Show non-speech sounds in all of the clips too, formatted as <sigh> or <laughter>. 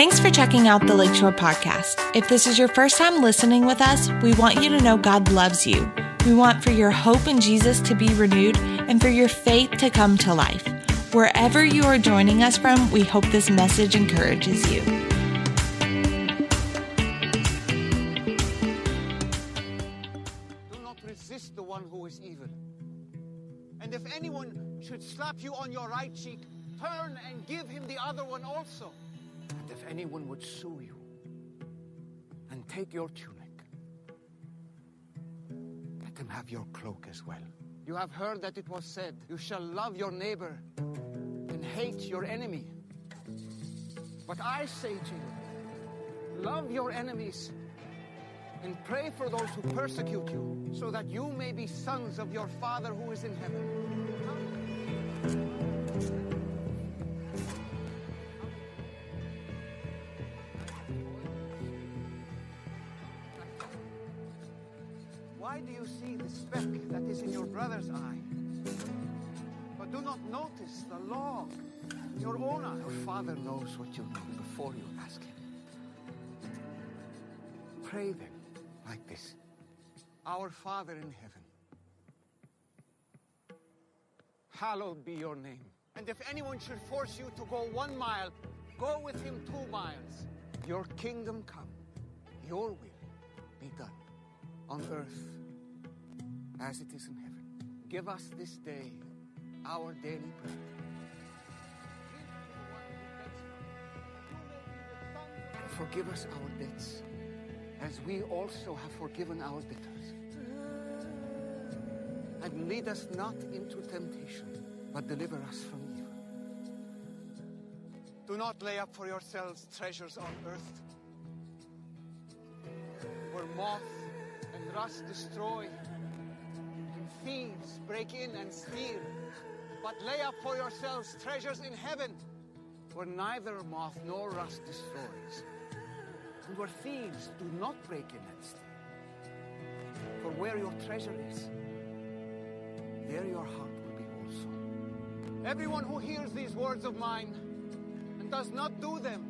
Thanks for checking out the Lakeshore Podcast. If this is your first time listening with us, we want you to know God loves you. We want for your hope in Jesus to be renewed and for your faith to come to life. Wherever you are joining us from, we hope this message encourages you. Do not resist the one who is evil. And if anyone should slap you on your right cheek, turn and give him the other one also. And if anyone would sue you and take your tunic, let him have your cloak as well. You have heard that it was said, You shall love your neighbor and hate your enemy. But I say to you, love your enemies and pray for those who persecute you, so that you may be sons of your Father who is in heaven. See the speck that is in your brother's eye, but do not notice the log in your own eye? Your Father knows what you need before you ask Him. Pray then like this Our Father in heaven, hallowed be your name. And if anyone should force you to go one mile, go with him two miles. Your kingdom come, your will be done on earth as it is in heaven. Give us this day our daily bread. Forgive us our debts as we also have forgiven our debtors. And lead us not into temptation, but deliver us from evil. Do not lay up for yourselves treasures on earth, where moth and rust destroy, thieves break in and steal. But lay up for yourselves treasures in heaven, where neither moth nor rust destroys, and where thieves do not break in and steal. For where your treasure is, there your heart will be also. Everyone who hears these words of mine and does not do them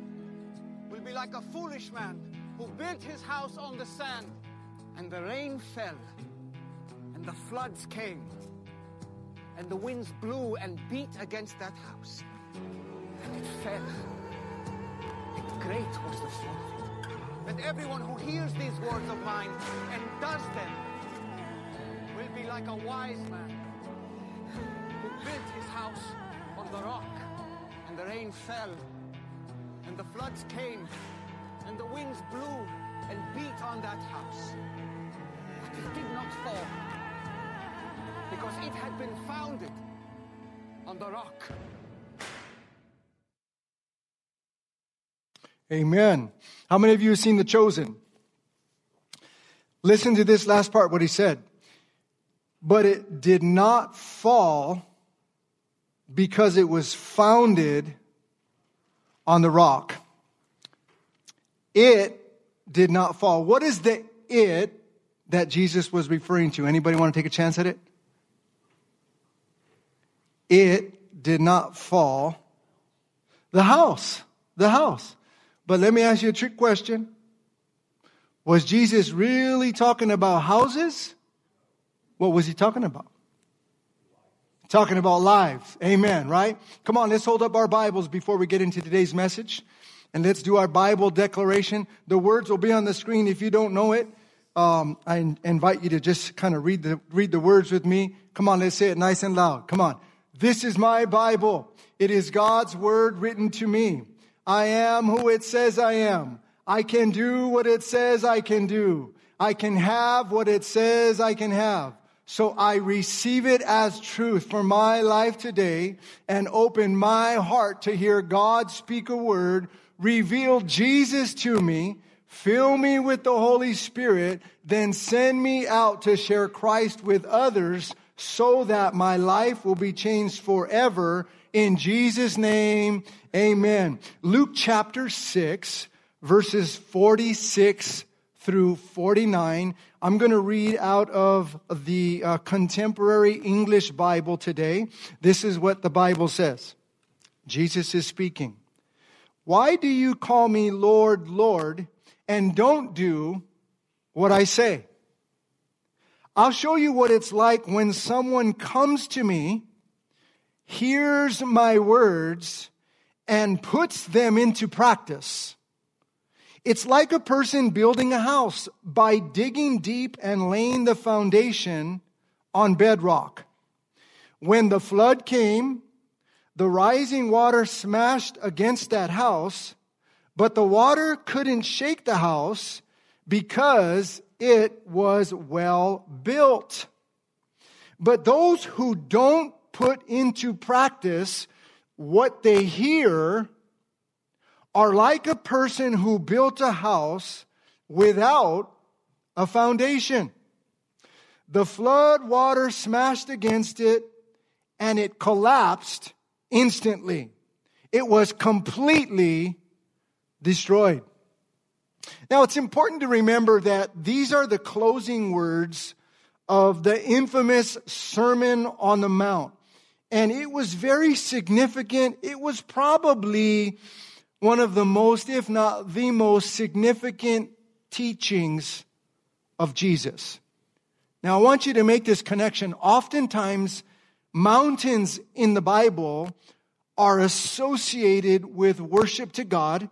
will be like a foolish man who built his house on the sand, and the rain fell, and the floods came, and the winds blew and beat against that house, and it fell. And great was the fall. But everyone who hears these words of mine and does them will be like a wise man who built his house on the rock, and the rain fell, and the floods came, and the winds blew and beat on that house. But it did not fall, because it had been founded on the rock. Amen. How many of you have seen The Chosen? Listen to this last part, what he said. But it did not fall because it was founded on the rock. It did not fall. What is the it that Jesus was referring to? Anybody want to take a chance at it? It did not fall. The house. The house. But let me ask you a trick question. Was Jesus really talking about houses? What was he talking about? Talking about lives. Amen, right? Come on, let's hold up our Bibles before we get into today's message. And let's do our Bible declaration. The words will be on the screen if you don't know it. Um, I invite you to just kind of read the, read the words with me. Come on, let's say it nice and loud. Come on. This is my Bible. It is God's word written to me. I am who it says I am. I can do what it says I can do. I can have what it says I can have. So I receive it as truth for my life today and open my heart to hear God speak a word, reveal Jesus to me, fill me with the Holy Spirit, then send me out to share Christ with others so that my life will be changed forever. In Jesus' name, amen. Luke chapter 6, verses 46 through 49. I'm going to read out of the uh, contemporary English Bible today. This is what the Bible says. Jesus is speaking. Why do you call me Lord, Lord, and don't do what I say? I'll show you what it's like when someone comes to me, hears my words, and puts them into practice. It's like a person building a house by digging deep and laying the foundation on bedrock. When the flood came, the rising water smashed against that house, but the water couldn't shake the house because it was well built. But those who don't put into practice what they hear are like a person who built a house without a foundation. The flood water smashed against it and it collapsed instantly. It was completely destroyed. Now, it's important to remember that these are the closing words of the infamous Sermon on the Mount. And it was very significant. It was probably one of the most, if not the most significant teachings of Jesus. Now, I want you to make this connection. Oftentimes, mountains in the Bible are associated with worship to God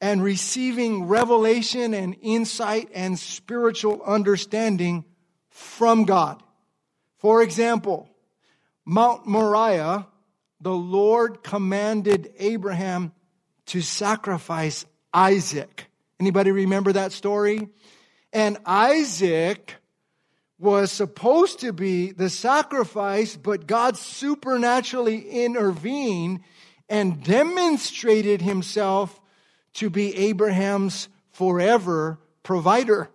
and receiving revelation and insight and spiritual understanding from God. For example, Mount Moriah, the Lord commanded Abraham to sacrifice Isaac. Anybody remember that story? And Isaac was supposed to be the sacrifice, but God supernaturally intervened and demonstrated himself to be Abraham's forever provider.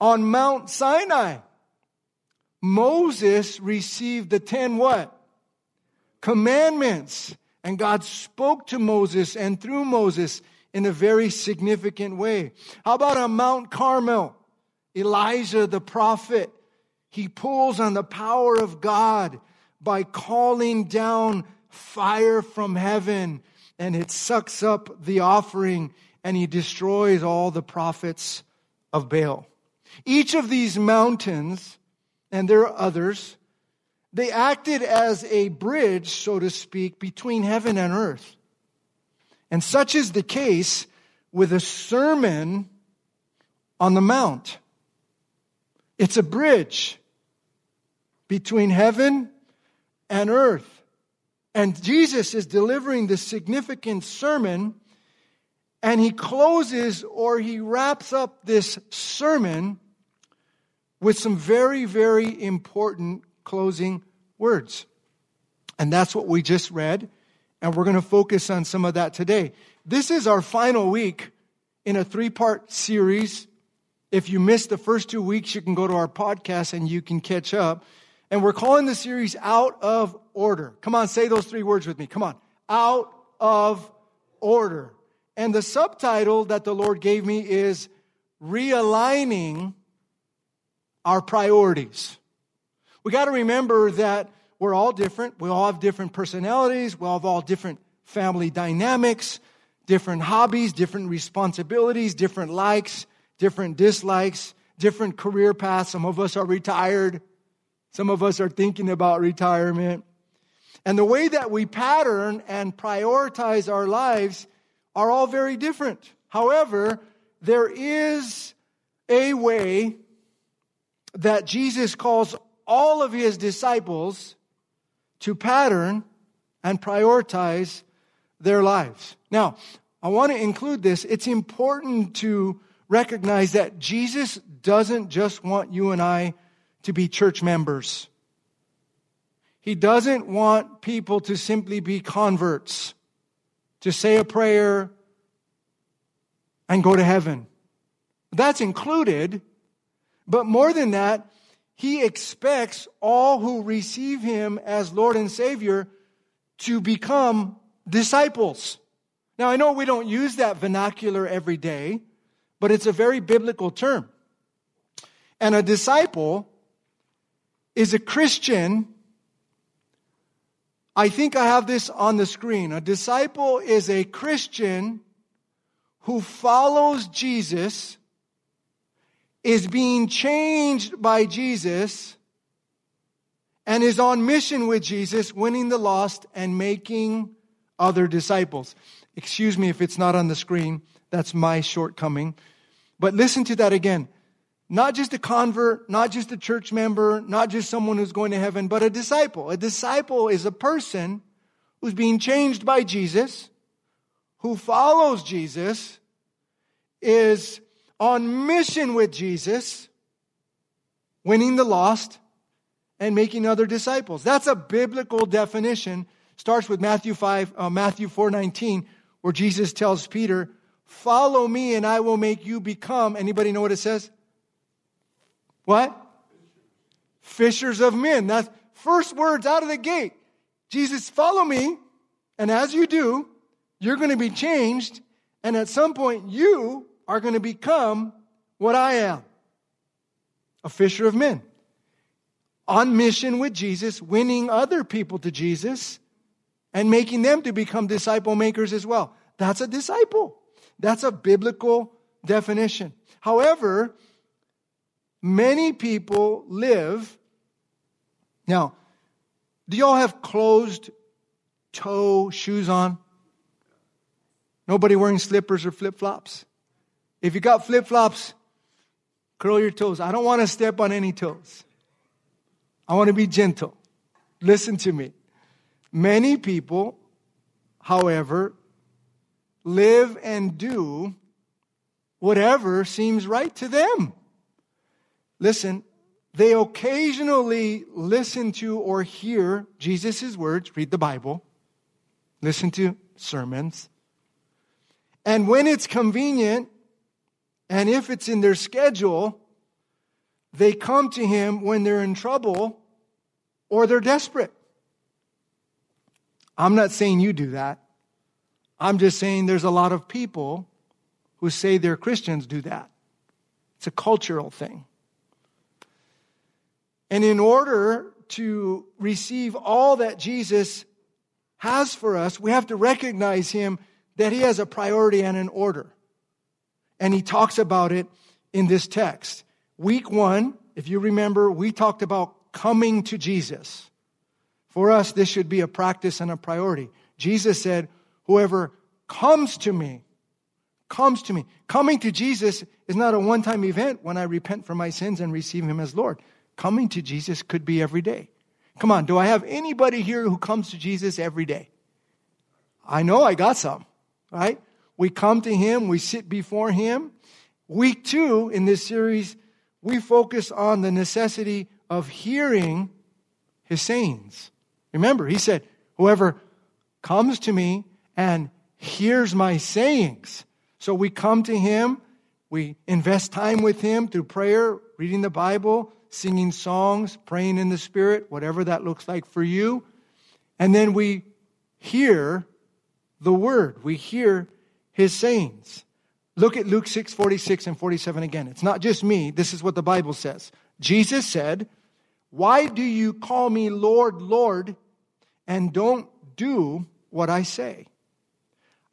On Mount Sinai, Moses received the 10 what? Commandments. And God spoke to Moses and through Moses in a very significant way. How about on Mount Carmel? Elijah the prophet, he pulls on the power of God by calling down fire from heaven and it sucks up the offering and he destroys all the prophets of Baal. Each of these mountains, and there are others, they acted as a bridge, so to speak, between heaven and earth. And such is the case with a sermon on the mount. It's a bridge between heaven and earth. And Jesus is delivering this significant sermon, and he closes or he wraps up this sermon with some very, very important closing words. And that's what we just read, and we're going to focus on some of that today. This is our final week in a three part series. If you missed the first two weeks, you can go to our podcast and you can catch up. And we're calling the series Out of Order. Come on, say those three words with me. Come on. Out of Order. And the subtitle that the Lord gave me is Realigning Our Priorities. We got to remember that we're all different. We all have different personalities. We all have all different family dynamics, different hobbies, different responsibilities, different likes, different dislikes, different career paths. Some of us are retired. Some of us are thinking about retirement. And the way that we pattern and prioritize our lives are all very different. However, there is a way that Jesus calls all of his disciples to pattern and prioritize their lives. Now, I want to include this. It's important to recognize that Jesus doesn't just want you and I to be church members. He doesn't want people to simply be converts, to say a prayer and go to heaven. That's included, but more than that, he expects all who receive him as Lord and Savior to become disciples. Now, I know we don't use that vernacular every day, but it's a very biblical term. And a disciple is a Christian I think I have this on the screen. A disciple is a Christian who follows Jesus, is being changed by Jesus, and is on mission with Jesus, winning the lost and making other disciples. Excuse me if it's not on the screen. That's my shortcoming. But listen to that again. Not just a convert, not just a church member, not just someone who's going to heaven, but a disciple. A disciple is a person who's being changed by Jesus, who follows Jesus, is on mission with Jesus, winning the lost, and making other disciples. That's a biblical definition. Starts with Matthew 5, uh, Matthew 4:19, where Jesus tells Peter, "Follow me and I will make you become." Anybody know what it says? What? Fishers of men. That's first words out of the gate. Jesus, follow me. And as you do, you're going to be changed. And at some point, you are going to become what I am a fisher of men. On mission with Jesus, winning other people to Jesus, and making them to become disciple makers as well. That's a disciple. That's a biblical definition. However, many people live. Now, do y'all have closed toe shoes on? Nobody wearing slippers or flip flops? If you got flip flops, curl your toes. I don't want to step on any toes. I want to be gentle. Listen to me. Many people, however, live and do whatever seems right to them. Listen, they occasionally listen to or hear Jesus' words, read the Bible, listen to sermons. And when it's convenient, and if it's in their schedule, they come to him when they're in trouble or they're desperate. I'm not saying you do that. I'm just saying there's a lot of people who say they're Christians do that. It's a cultural thing. And in order to receive all that Jesus has for us, we have to recognize Him that He has a priority and an order. And He talks about it in this text. Week one, if you remember, we talked about coming to Jesus. For us, this should be a practice and a priority. Jesus said, Whoever comes to me, comes to me. Coming to Jesus is not a one time event when I repent for my sins and receive Him as Lord. Coming to Jesus could be every day. Come on, do I have anybody here who comes to Jesus every day? I know I got some, right? We come to Him, we sit before Him. Week two in this series, we focus on the necessity of hearing His sayings. Remember, He said, Whoever comes to me and hears my sayings. So we come to Him, we invest time with Him through prayer, reading the Bible, singing songs, praying in the Spirit, whatever that looks like for you. And then we hear the Word. We hear His sayings. Look at Luke 6, 46 and 47 again. It's not just me. This is what the Bible says. Jesus said, Why do you call me Lord, Lord, and don't do what I say?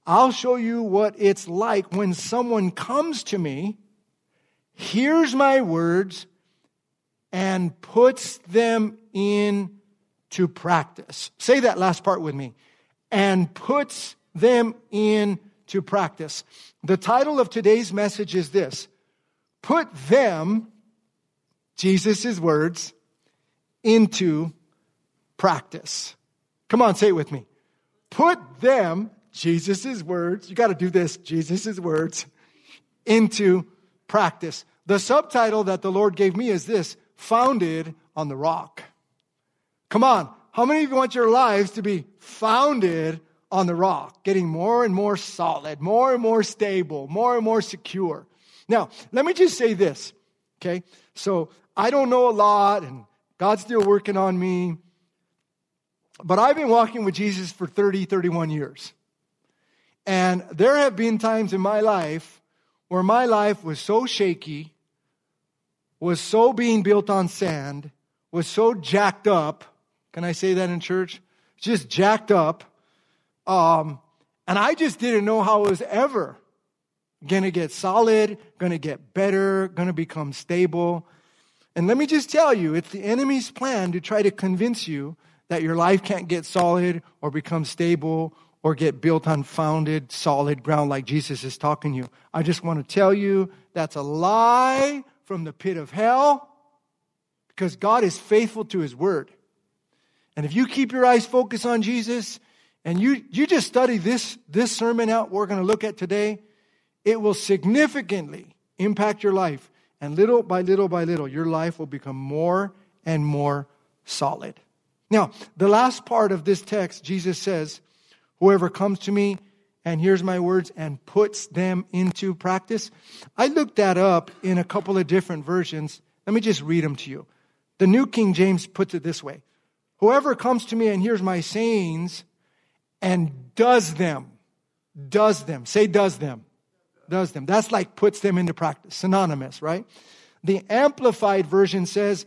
I'll show you what it's like when someone comes to me, hears my words, and puts them into practice. Say that last part with me. And puts them into practice. The title of today's message is this Put them, Jesus' words, into practice. Come on, say it with me. Put them, Jesus' words, you got to do this, Jesus' words, into practice. The subtitle that the Lord gave me is this founded on the rock. Come on. How many of you want your lives to be founded on the rock, getting more and more solid, more and more stable, more and more secure? Now, let me just say this, okay? So I don't know a lot, and God's still working on me, but I've been walking with Jesus for 30, 31 years. And there have been times in my life where my life was so shaky was so being built on sand, was so jacked up. Can I say that in church? just jacked up. Um, and I just didn't know how it was ever going to get solid, going to get better, going to become stable. And let me just tell you, it's the enemy's plan to try to convince you that your life can't get solid or become stable or get built on founded, solid ground like Jesus is talking to you. I just want to tell you that's a lie from the pit of hell because God is faithful to his word. And if you keep your eyes focused on Jesus and you, you just study this, this sermon out we're going to look at today, it will significantly impact your life. And little by little by little, your life will become more and more solid. Now, the last part of this text, Jesus says, Whoever comes to me and hears my words and puts them into practice. I looked that up in a couple of different versions. Let me just read them to you. The New King James puts it this way Whoever comes to me and hears my sayings and does them, does them, say does them, does them. That's like puts them into practice, synonymous, right? The Amplified Version says,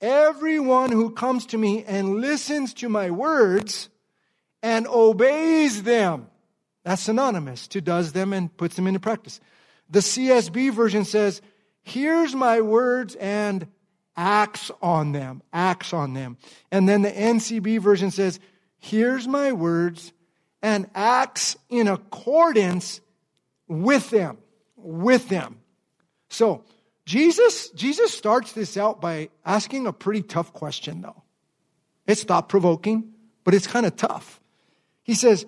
Everyone who comes to me and listens to my words and obeys them. That's synonymous to does them and puts them into practice. The CSB version says, hears my words and acts on them, acts on them. And then the NCB version says, hears my words and acts in accordance with them, with them. So, Jesus, Jesus starts this out by asking a pretty tough question though. It's thought provoking, but it's kind of tough. He says,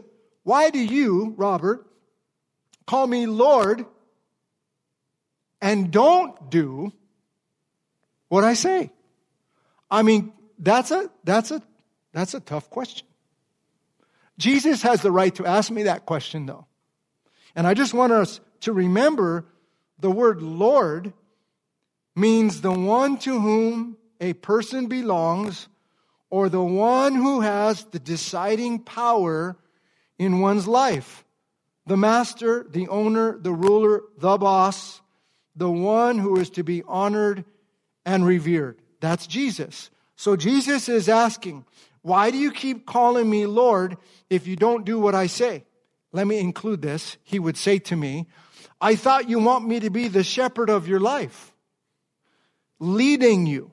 Why do you, Robert, call me Lord and don't do what I say? I mean, that's a, that's a, that's a tough question. Jesus has the right to ask me that question though. And I just want us to remember the word Lord means the one to whom a person belongs or the one who has the deciding power in one's life. The master, the owner, the ruler, the boss, the one who is to be honored and revered. That's Jesus. So Jesus is asking, why do you keep calling me Lord if you don't do what I say? Let me include this. He would say to me, I thought you want me to be the shepherd of your life, leading you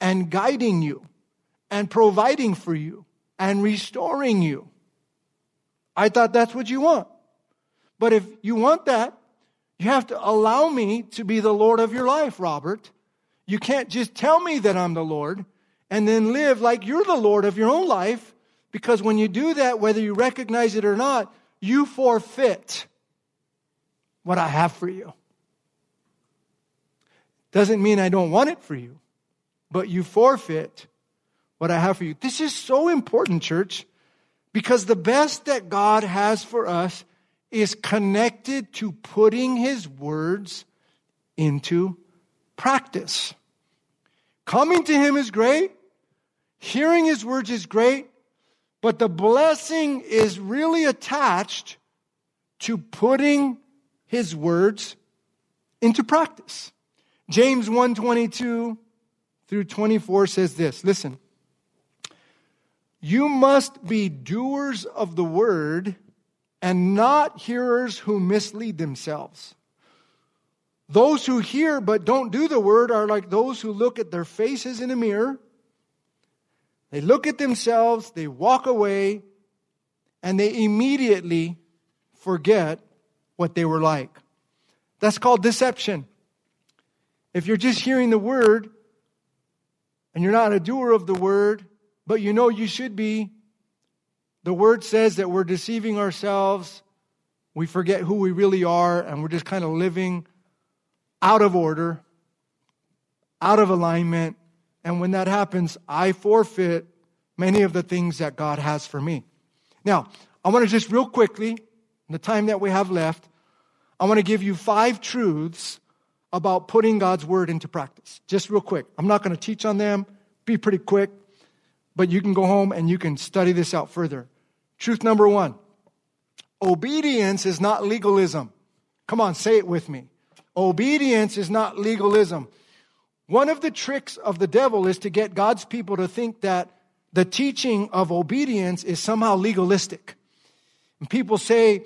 and guiding you and providing for you and restoring you. I thought that's what you want. But if you want that, you have to allow me to be the Lord of your life, Robert. You can't just tell me that I'm the Lord and then live like you're the Lord of your own life because when you do that, whether you recognize it or not, you forfeit what I have for you. Doesn't mean I don't want it for you, but you forfeit what I have for you. This is so important, church, because the best that God has for us is connected to putting His words into practice. Coming to Him is great, hearing His words is great, but the blessing is really attached to putting His words into practice. James 122 through 24 says this. Listen. You must be doers of the word and not hearers who mislead themselves. Those who hear but don't do the word are like those who look at their faces in a mirror. They look at themselves, they walk away, and they immediately forget what they were like. That's called deception. If you're just hearing the word and you're not a doer of the word, but you know you should be. The word says that we're deceiving ourselves. We forget who we really are, and we're just kind of living out of order, out of alignment. And when that happens, I forfeit many of the things that God has for me. Now, I want to just real quickly, in the time that we have left, I want to give you five truths about putting God's word into practice. Just real quick. I'm not going to teach on them, be pretty quick but you can go home and you can study this out further. Truth number one obedience is not legalism. Come on, say it with me. Obedience is not legalism. One of the tricks of the devil is to get God's people to think that the teaching of obedience is somehow legalistic. And people say,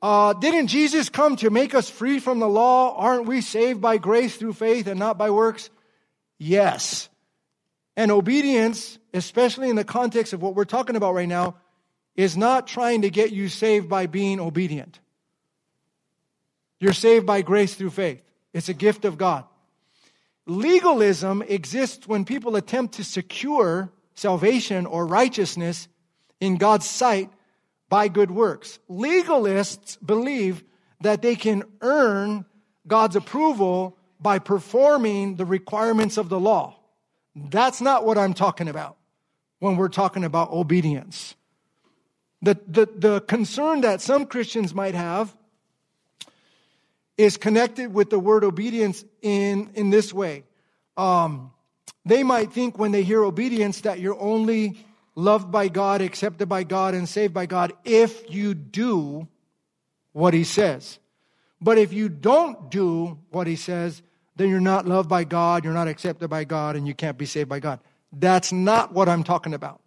uh, didn't Jesus come to make us free from the law? Aren't we saved by grace through faith and not by works? Yes. And obedience, especially in the context of what we're talking about right now, is not trying to get you saved by being obedient. You're saved by grace through faith. It's a gift of God. Legalism exists when people attempt to secure salvation or righteousness in God's sight by good works. Legalists believe that they can earn God's approval by performing the requirements of the law. That's not what I'm talking about when we're talking about obedience. The, the, the concern that some Christians might have is connected with the word obedience in, in this way. Um, they might think when they hear obedience that you're only loved by God, accepted by God, and saved by God if you do what He says. But if you don't do what He says, then you're not loved by God, you're not accepted by God, and you can't be saved by God. That's not what I'm talking about.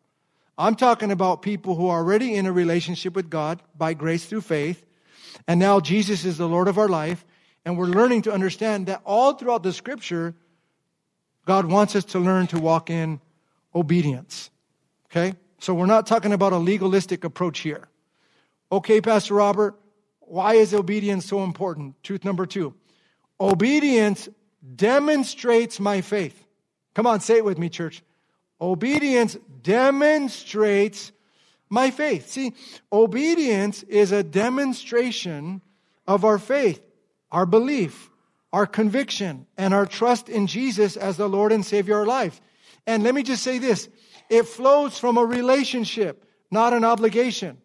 I'm talking about people who are already in a relationship with God by grace through faith, and now Jesus is the Lord of our life, and we're learning to understand that all throughout the scripture, God wants us to learn to walk in obedience. Okay? So we're not talking about a legalistic approach here. Okay, Pastor Robert, why is obedience so important? Truth number two obedience demonstrates my faith. Come on, say it with me, church. Obedience demonstrates my faith. See, obedience is a demonstration of our faith, our belief, our conviction, and our trust in Jesus as the Lord and Savior of our life. And let me just say this it flows from a relationship, not an obligation.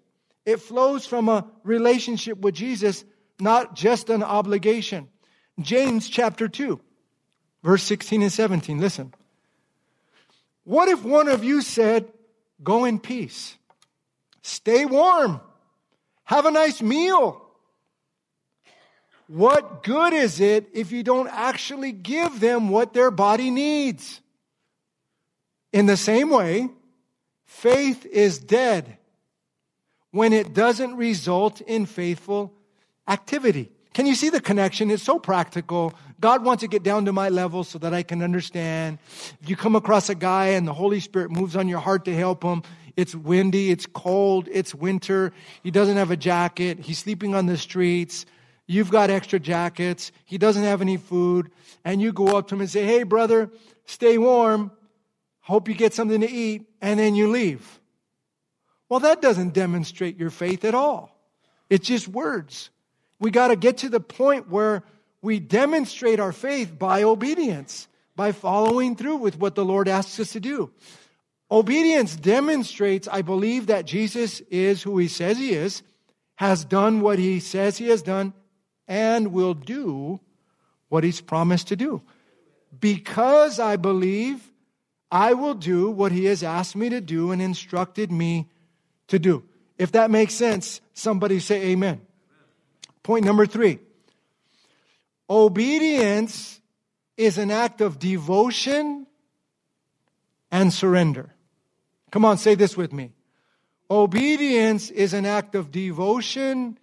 It flows from a relationship with Jesus, not just an obligation. James chapter 2, verse 16 and 17. Listen. What if one of you said, Go in peace, stay warm, have a nice meal? What good is it if you don't actually give them what their body needs? In the same way, faith is dead when it doesn't result in faithful activity. Can you see the connection? It's so practical. God wants to get down to my level so that I can understand. If you come across a guy and the Holy Spirit moves on your heart to help him, it's windy, it's cold, it's winter, he doesn't have a jacket, he's sleeping on the streets, you've got extra jackets, he doesn't have any food, and you go up to him and say, Hey, brother, stay warm hope you get something to eat, and then you leave. Well, that doesn't demonstrate your faith at all. It's just words. We got to get to the point where we demonstrate our faith by obedience, by following through with what the Lord asks us to do. Obedience demonstrates, I believe, that Jesus is who he says he is, has done what he says he has done, and will do what he's promised to do. Because I believe I will do what he has asked me to do and instructed me to do. If that makes sense, somebody say amen. Point number three obedience is an act of devotion and surrender. Come on, say this with me. Obedience is an act of devotion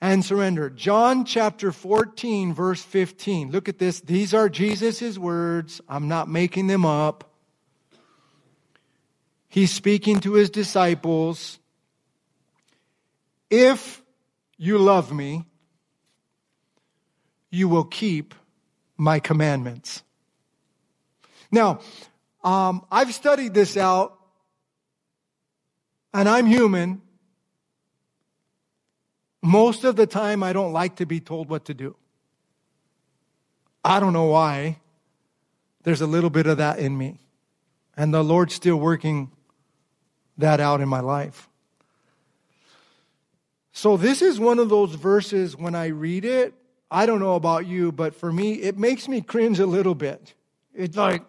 and surrender. John chapter 14, verse 15. Look at this. These are Jesus' words. I'm not making them up. He's speaking to his disciples. If you love me, you will keep my commandments. Now, um, I've studied this out, and I'm human. Most of the time, I don't like to be told what to do. I don't know why. There's a little bit of that in me. And the Lord's still working that out in my life. So, this is one of those verses when I read it, I don't know about you, but for me, it makes me cringe a little bit. It's like,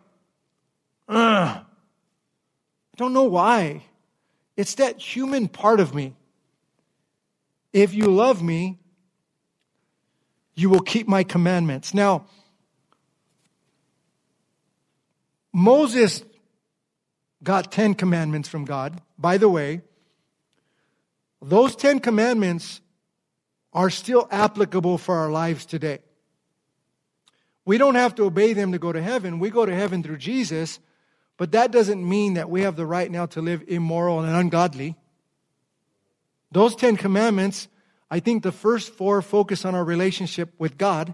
ugh. I don't know why. It's that human part of me. If you love me, you will keep my commandments. Now, Moses got 10 commandments from God. By the way, those 10 commandments are still applicable for our lives today. We don't have to obey them to go to heaven. We go to heaven through Jesus, but that doesn't mean that we have the right now to live immoral and ungodly. Those 10 commandments, I think the first four focus on our relationship with God,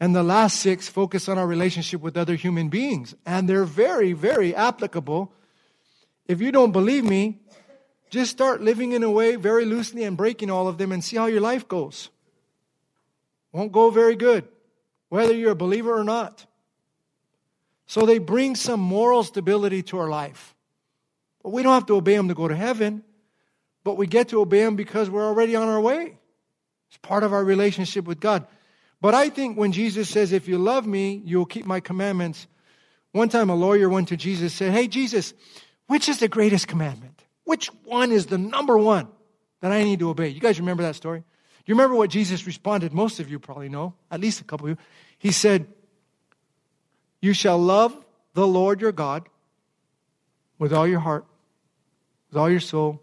and the last six focus on our relationship with other human beings. And they're very, very applicable. If you don't believe me, just start living in a way very loosely and breaking all of them and see how your life goes. Won't go very good, whether you're a believer or not. So they bring some moral stability to our life. But we don't have to obey them to go to heaven, but we get to obey them because we're already on our way. It's part of our relationship with God. But I think when Jesus says, If you love me, you'll keep my commandments. One time a lawyer went to Jesus and said, Hey, Jesus, which is the greatest commandment? Which one is the number one that I need to obey? You guys remember that story? Do you remember what Jesus responded? Most of you probably know, at least a couple of you. He said, You shall love the Lord your God with all your heart, with all your soul,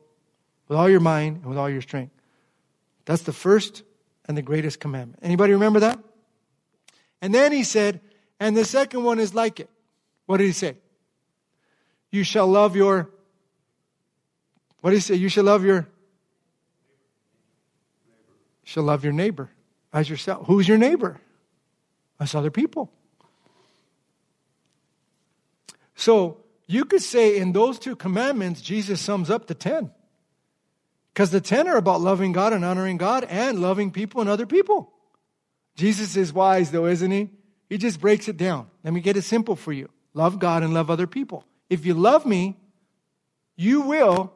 with all your mind, and with all your strength. That's the first and the greatest commandment. Anybody remember that? And then he said, and the second one is like it. What did he say? You shall love your what did he say? You shall love your shall love your neighbor as yourself. Who's your neighbor? That's other people. So you could say in those two commandments, Jesus sums up the ten. Because the ten are about loving God and honoring God and loving people and other people. Jesus is wise though, isn't he? He just breaks it down. Let me get it simple for you. Love God and love other people. If you love me, you will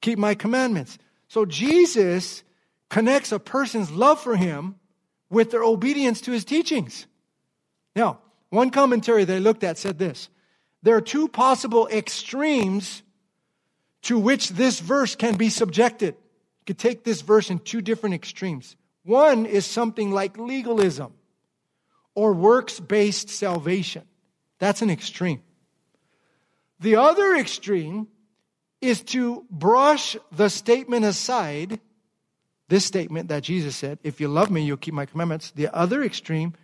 keep my commandments. So Jesus connects a person's love for him with their obedience to his teachings. Now, one commentary they looked at said this there are two possible extremes to which this verse can be subjected. You could take this verse in two different extremes. One is something like legalism or works based salvation. That's an extreme. The other extreme is to brush the statement aside, this statement that Jesus said, if you love me, you'll keep my commandments. The other extreme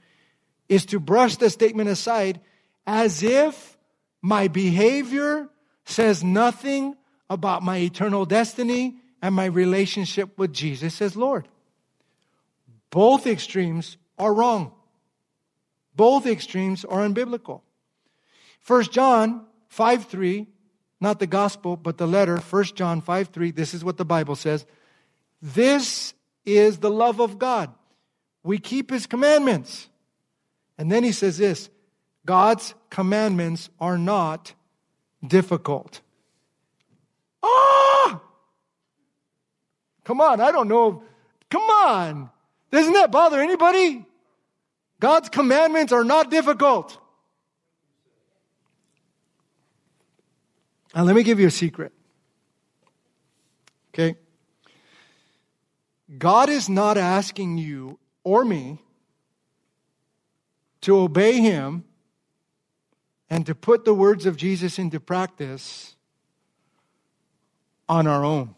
is to brush the statement aside as if my behavior says nothing about my eternal destiny and my relationship with Jesus as Lord. Both extremes are wrong. Both extremes are unbiblical. 1 John 5 3 not the gospel, but the letter, 1 John 5 3, this is what the Bible says. This is the love of God. We keep his commandments. And then he says this God's commandments are not difficult. Ah! Come on, I don't know. Come on. Doesn't that bother anybody? God's commandments are not difficult. Now, let me give you a secret. Okay? God is not asking you or me to obey Him and to put the words of Jesus into practice on our own.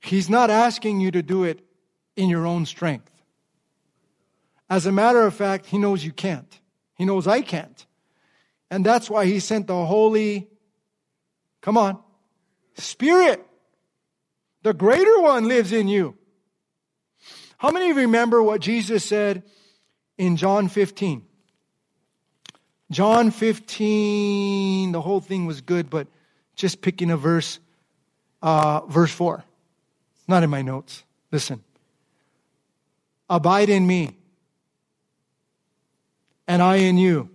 He's not asking you to do it in your own strength. As a matter of fact, He knows you can't. He knows I can't. And that's why He sent the Holy Come on. Spirit. The greater one lives in you. How many of you remember what Jesus said in John 15? John 15, the whole thing was good, but just picking a verse, uh, verse 4. Not in my notes. Listen. Abide in me, and I in you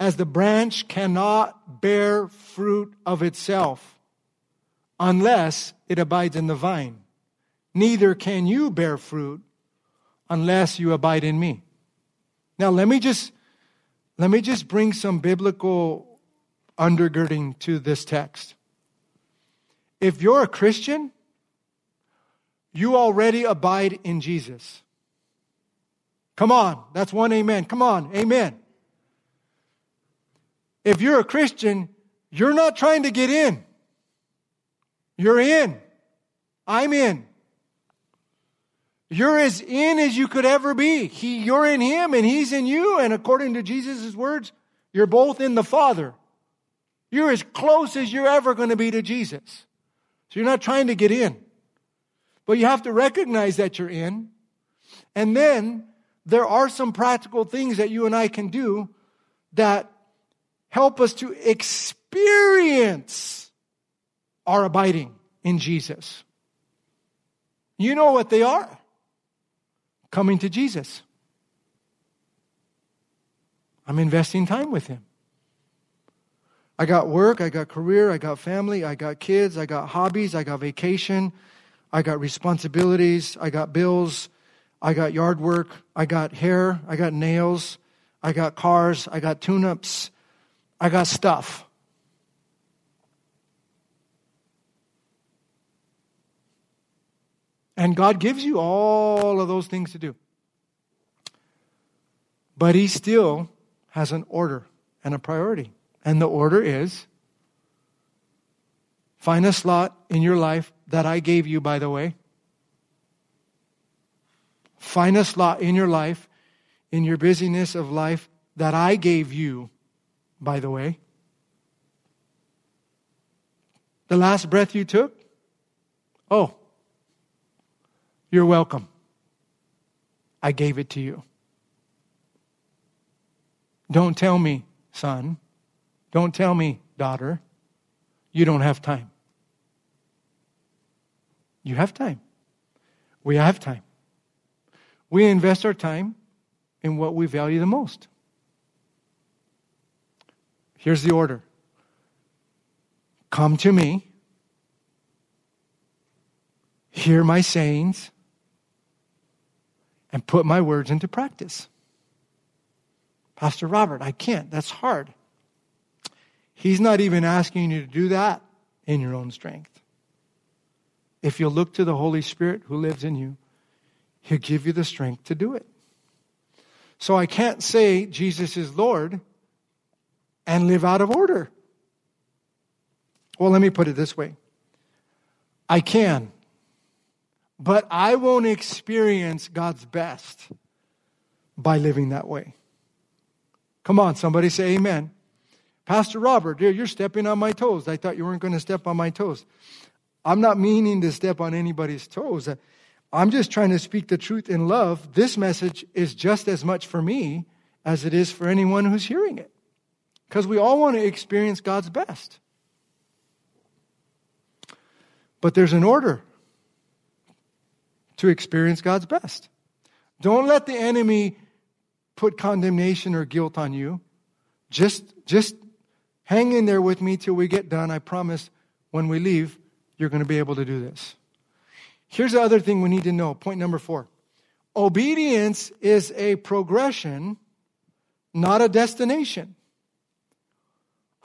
as the branch cannot bear fruit of itself unless it abides in the vine. Neither can you bear fruit unless you abide in me. Now let me just let me just bring some biblical undergirding to this text. If you're a Christian, you already abide in Jesus. Come on, that's one amen. Come on, amen. If you're a Christian, you're not trying to get in. You're in. I'm in. You're as in as you could ever be. He, you're in Him and He's in you. And according to Jesus' words, you're both in the Father. You're as close as you're ever going to be to Jesus. So you're not trying to get in. But you have to recognize that you're in. And then there are some practical things that you and I can do that help us to experience our abiding in Jesus. You know what they are coming to Jesus. I'm investing time with Him. I got work, I got career, I got family, I got kids, I got hobbies, I got vacation, I got responsibilities, I got bills, I got yard work, I got hair, I got nails, I got cars, I got tune ups, I got stuff. And God gives you all of those things to do. But He still has an order and a priority. And the order is find a slot in your life that I gave you, by the way. Find a slot in your life, in your busyness of life, that I gave you, by the way. The last breath you took? Oh, you're welcome. I gave it to you. Don't tell me, son. Don't tell me, daughter. You don't have time. You have time. We have time. We invest our time in what we value the most. Here's the order Come to me, hear my sayings, and put my words into practice. Pastor Robert, I can't. That's hard. He's not even asking you to do that in your own strength. If you look to the Holy Spirit who lives in you, He'll give you the strength to do it. So I can't say Jesus is Lord and live out of order. Well, let me put it this way I can but I won't experience God's best by living that way. Come on, somebody say amen. Pastor Robert, dear, you're stepping on my toes. I thought you weren't going to step on my toes. I'm not meaning to step on anybody's toes. I'm just trying to speak the truth in love. This message is just as much for me as it is for anyone who's hearing it. Because we all want to experience God's best. But there's an order to experience God's best. Don't let the enemy put condemnation or guilt on you. Just, just hang in there with me till we get done. I promise when we leave, you're going to be able to do this. Here's the other thing we need to know. Point number four obedience is a progression, not a destination.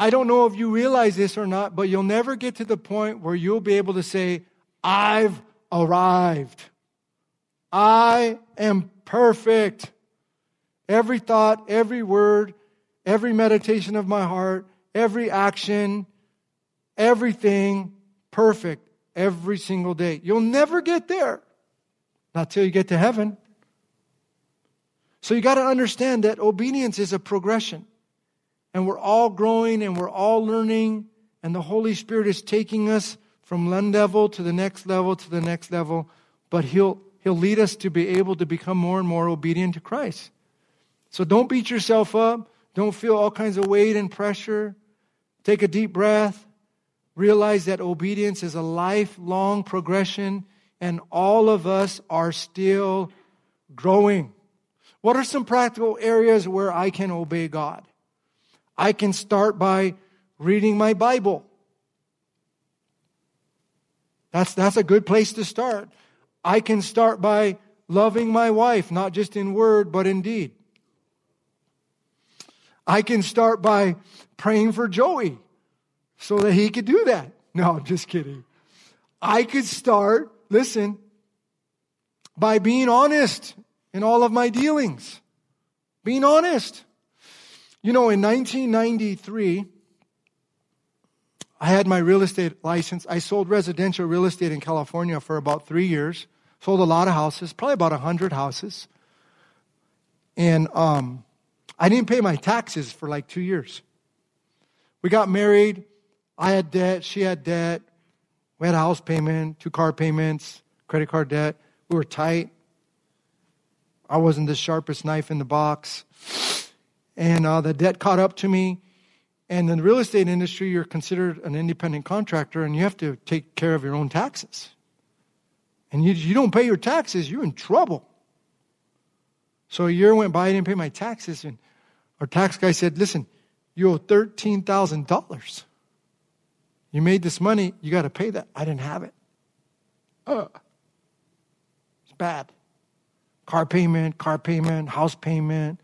I don't know if you realize this or not, but you'll never get to the point where you'll be able to say, I've arrived. I am perfect. Every thought, every word, every meditation of my heart, every action, everything perfect every single day. You'll never get there. Not till you get to heaven. So you got to understand that obedience is a progression. And we're all growing and we're all learning, and the Holy Spirit is taking us from one level to the next level to the next level, but He'll He'll lead us to be able to become more and more obedient to Christ. So don't beat yourself up. Don't feel all kinds of weight and pressure. Take a deep breath. Realize that obedience is a lifelong progression, and all of us are still growing. What are some practical areas where I can obey God? I can start by reading my Bible. That's, that's a good place to start. I can start by loving my wife, not just in word, but in deed. I can start by praying for Joey so that he could do that. <laughs> No, I'm just kidding. I could start, listen, by being honest in all of my dealings. Being honest. You know, in 1993, I had my real estate license. I sold residential real estate in California for about three years. Sold a lot of houses, probably about 100 houses. And um, I didn't pay my taxes for like two years. We got married. I had debt. She had debt. We had a house payment, two car payments, credit card debt. We were tight. I wasn't the sharpest knife in the box. And uh, the debt caught up to me. And in the real estate industry, you're considered an independent contractor and you have to take care of your own taxes. And you, you don't pay your taxes, you're in trouble. So a year went by, I didn't pay my taxes. And our tax guy said, Listen, you owe $13,000. You made this money, you got to pay that. I didn't have it. Uh, it's bad. Car payment, car payment, house payment,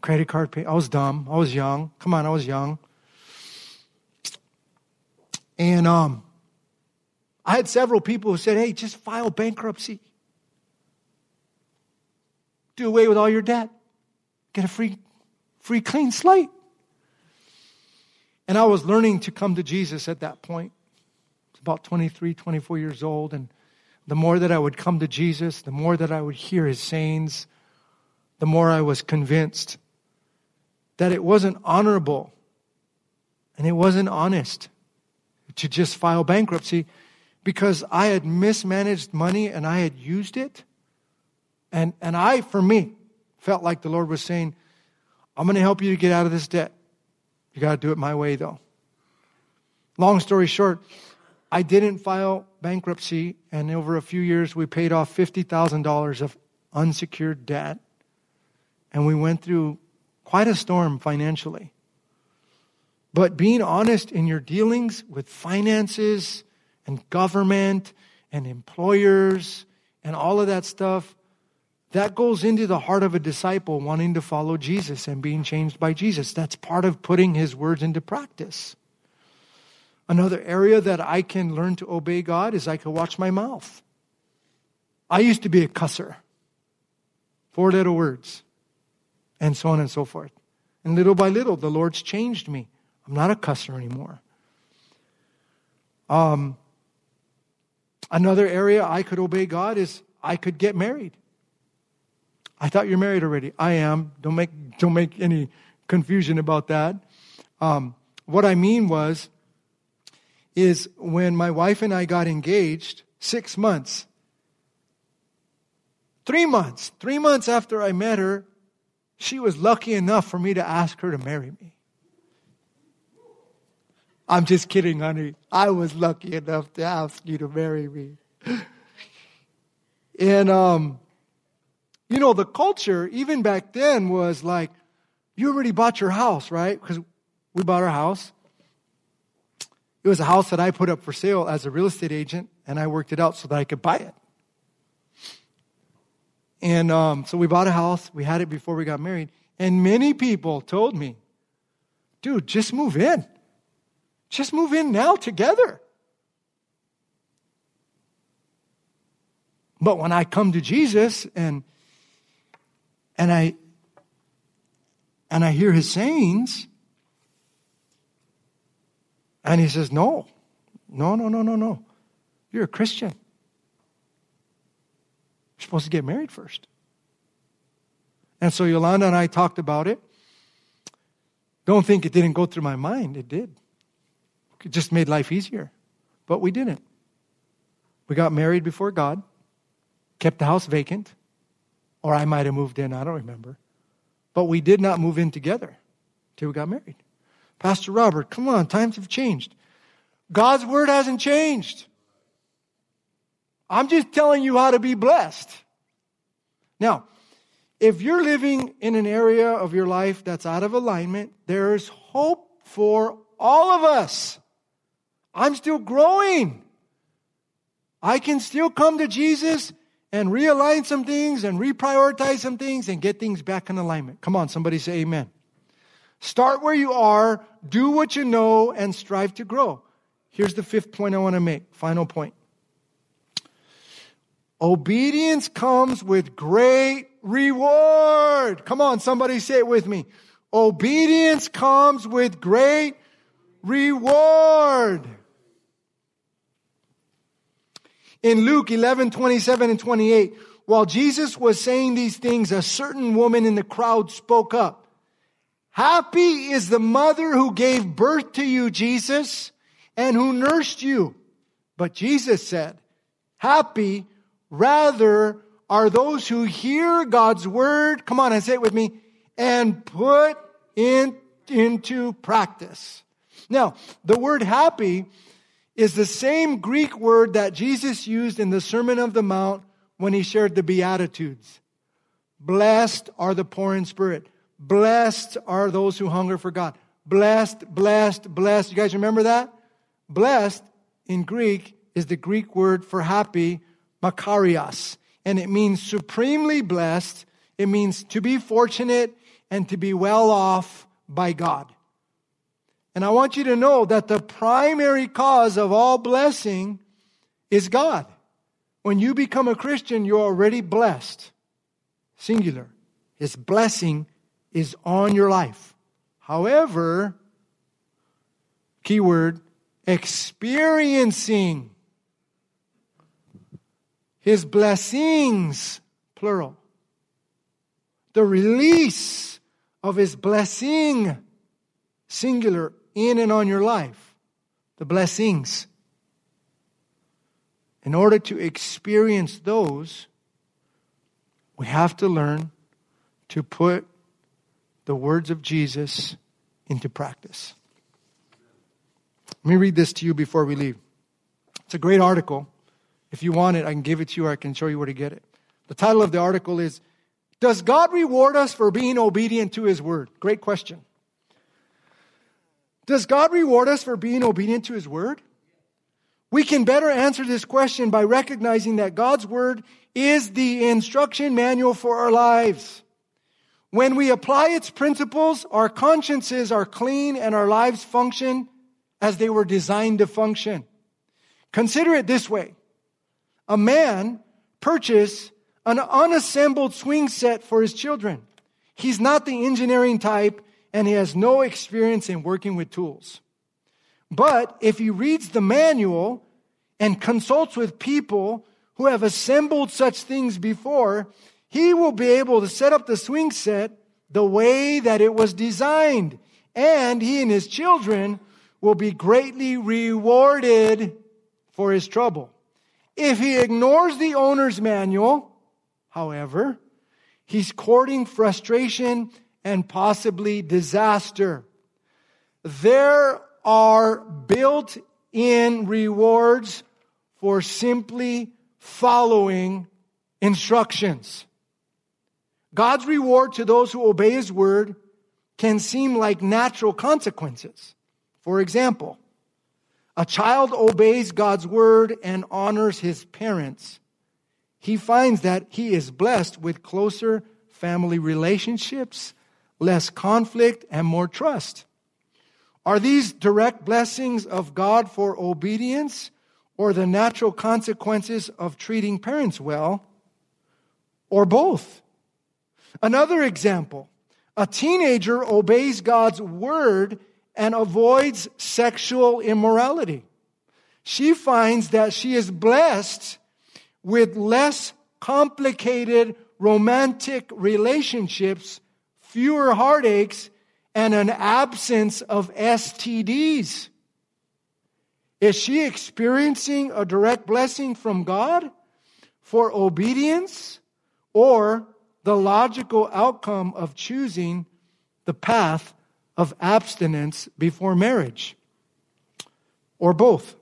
credit card payment. I was dumb. I was young. Come on, I was young. And um, I had several people who said, hey, just file bankruptcy. Do away with all your debt. Get a free, free clean slate. And I was learning to come to Jesus at that point. I was about 23, 24 years old. And the more that I would come to Jesus, the more that I would hear his sayings, the more I was convinced that it wasn't honorable and it wasn't honest to just file bankruptcy because I had mismanaged money and I had used it. And, and I, for me, felt like the Lord was saying, I'm going to help you to get out of this debt. You got to do it my way, though. Long story short, I didn't file bankruptcy, and over a few years, we paid off $50,000 of unsecured debt. And we went through quite a storm financially. But being honest in your dealings with finances and government and employers and all of that stuff, that goes into the heart of a disciple wanting to follow Jesus and being changed by Jesus. That's part of putting his words into practice. Another area that I can learn to obey God is I can watch my mouth. I used to be a cusser. Four little words. And so on and so forth. And little by little, the Lord's changed me. I'm not a cusser anymore. Um, another area I could obey God is I could get married. I thought you're married already. I am. Don't make, don't make any confusion about that. Um, what I mean was, is when my wife and I got engaged, six months, three months, three months after I met her, she was lucky enough for me to ask her to marry me. I'm just kidding, honey. I was lucky enough to ask you to marry me. And um, you know, the culture, even back then, was like, you already bought your house, right? Because we bought our house. It was a house that I put up for sale as a real estate agent, and I worked it out so that I could buy it. And um, so we bought a house. We had it before we got married. And many people told me, dude, just move in. Just move in now together. But when I come to Jesus and and I and I hear his sayings, and he says, No, no, no, no, no, no. You're a Christian. You're supposed to get married first. And so Yolanda and I talked about it. Don't think it didn't go through my mind. It did. It just made life easier. But we didn't. We got married before God, kept the house vacant, or I might have moved in, I don't remember. But we did not move in together till we got married. Pastor Robert, come on, times have changed. God's word hasn't changed. I'm just telling you how to be blessed. Now, if you're living in an area of your life that's out of alignment, there's hope for all of us. I'm still growing. I can still come to Jesus and realign some things and reprioritize some things and get things back in alignment. Come on, somebody say amen. Start where you are, do what you know, and strive to grow. Here's the fifth point I want to make, final point. Obedience comes with great reward. Come on, somebody say it with me. Obedience comes with great reward. In Luke 11, 27 and 28, while Jesus was saying these things, a certain woman in the crowd spoke up. Happy is the mother who gave birth to you, Jesus, and who nursed you. But Jesus said, happy rather are those who hear God's word. Come on and say it with me and put in, into practice. Now, the word happy is the same Greek word that Jesus used in the Sermon of the Mount when he shared the Beatitudes. Blessed are the poor in spirit. Blessed are those who hunger for God. Blessed, blessed, blessed. You guys remember that? Blessed in Greek is the Greek word for happy, makarios. And it means supremely blessed. It means to be fortunate and to be well off by God. And I want you to know that the primary cause of all blessing is God. When you become a Christian, you're already blessed. Singular. His blessing is on your life. However, keyword, experiencing his blessings, plural. The release of his blessing, singular, in and on your life. The blessings. In order to experience those, we have to learn to put the words of Jesus into practice. Let me read this to you before we leave. It's a great article. If you want it, I can give it to you or I can show you where to get it. The title of the article is Does God reward us for being obedient to His word? Great question. Does God reward us for being obedient to His word? We can better answer this question by recognizing that God's word is the instruction manual for our lives. When we apply its principles, our consciences are clean and our lives function as they were designed to function. Consider it this way. A man purchased an unassembled swing set for his children. He's not the engineering type and he has no experience in working with tools. But if he reads the manual and consults with people who have assembled such things before, he will be able to set up the swing set the way that it was designed. And he and his children will be greatly rewarded for his trouble. If he ignores the owner's manual, however, he's courting frustration and possibly disaster. There are built in rewards for simply following instructions. God's reward to those who obey His word can seem like natural consequences. For example, a child obeys God's word and honors his parents. He finds that he is blessed with closer family relationships, less conflict, and more trust. Are these direct blessings of God for obedience or the natural consequences of treating parents well? Or both? Another example a teenager obeys God's word and avoids sexual immorality. She finds that she is blessed with less complicated romantic relationships, fewer heartaches, and an absence of STDs. Is she experiencing a direct blessing from God for obedience or the logical outcome of choosing the path of abstinence before marriage, or both.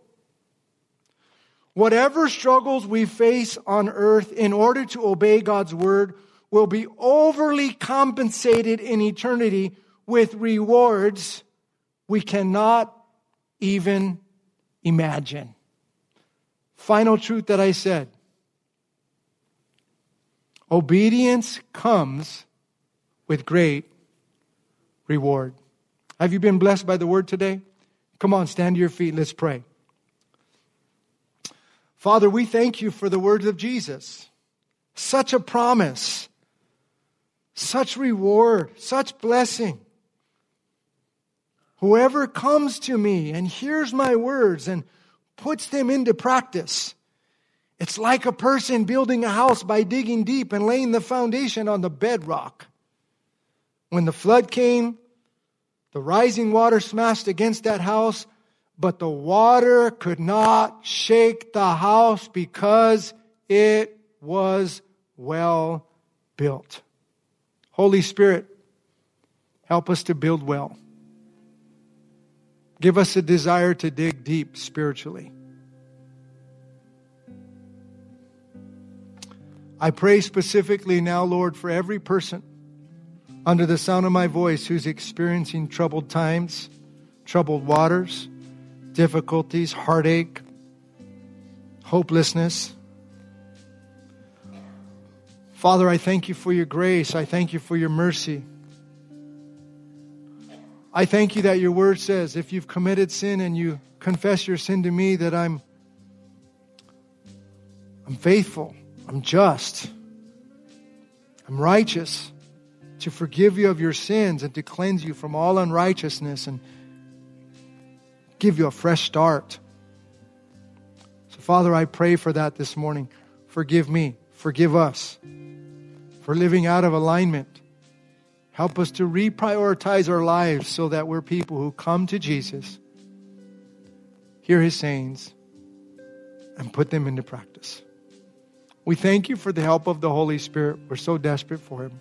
Whatever struggles we face on earth in order to obey God's word will be overly compensated in eternity with rewards we cannot even imagine. Final truth that I said Obedience comes with great reward. Have you been blessed by the word today? Come on, stand to your feet. Let's pray. Father, we thank you for the words of Jesus. Such a promise, such reward, such blessing. Whoever comes to me and hears my words and puts them into practice, it's like a person building a house by digging deep and laying the foundation on the bedrock. When the flood came, the rising water smashed against that house, but the water could not shake the house because it was well built. Holy Spirit, help us to build well. Give us a desire to dig deep spiritually. I pray specifically now, Lord, for every person under the sound of my voice who's experiencing troubled times, troubled waters, difficulties, heartache, hopelessness. Father, I thank you for your grace. I thank you for your mercy. I thank you that your word says if you've committed sin and you confess your sin to me that I'm I'm faithful, I'm just, I'm righteous to forgive you of your sins and to cleanse you from all unrighteousness and give you a fresh start. So Father, I pray for that this morning. Forgive me, forgive us for living out of alignment Help us to reprioritize our lives so that we're people who come to Jesus, hear his sayings, and put them into practice. We thank you for the help of the Holy Spirit. We're so desperate for him.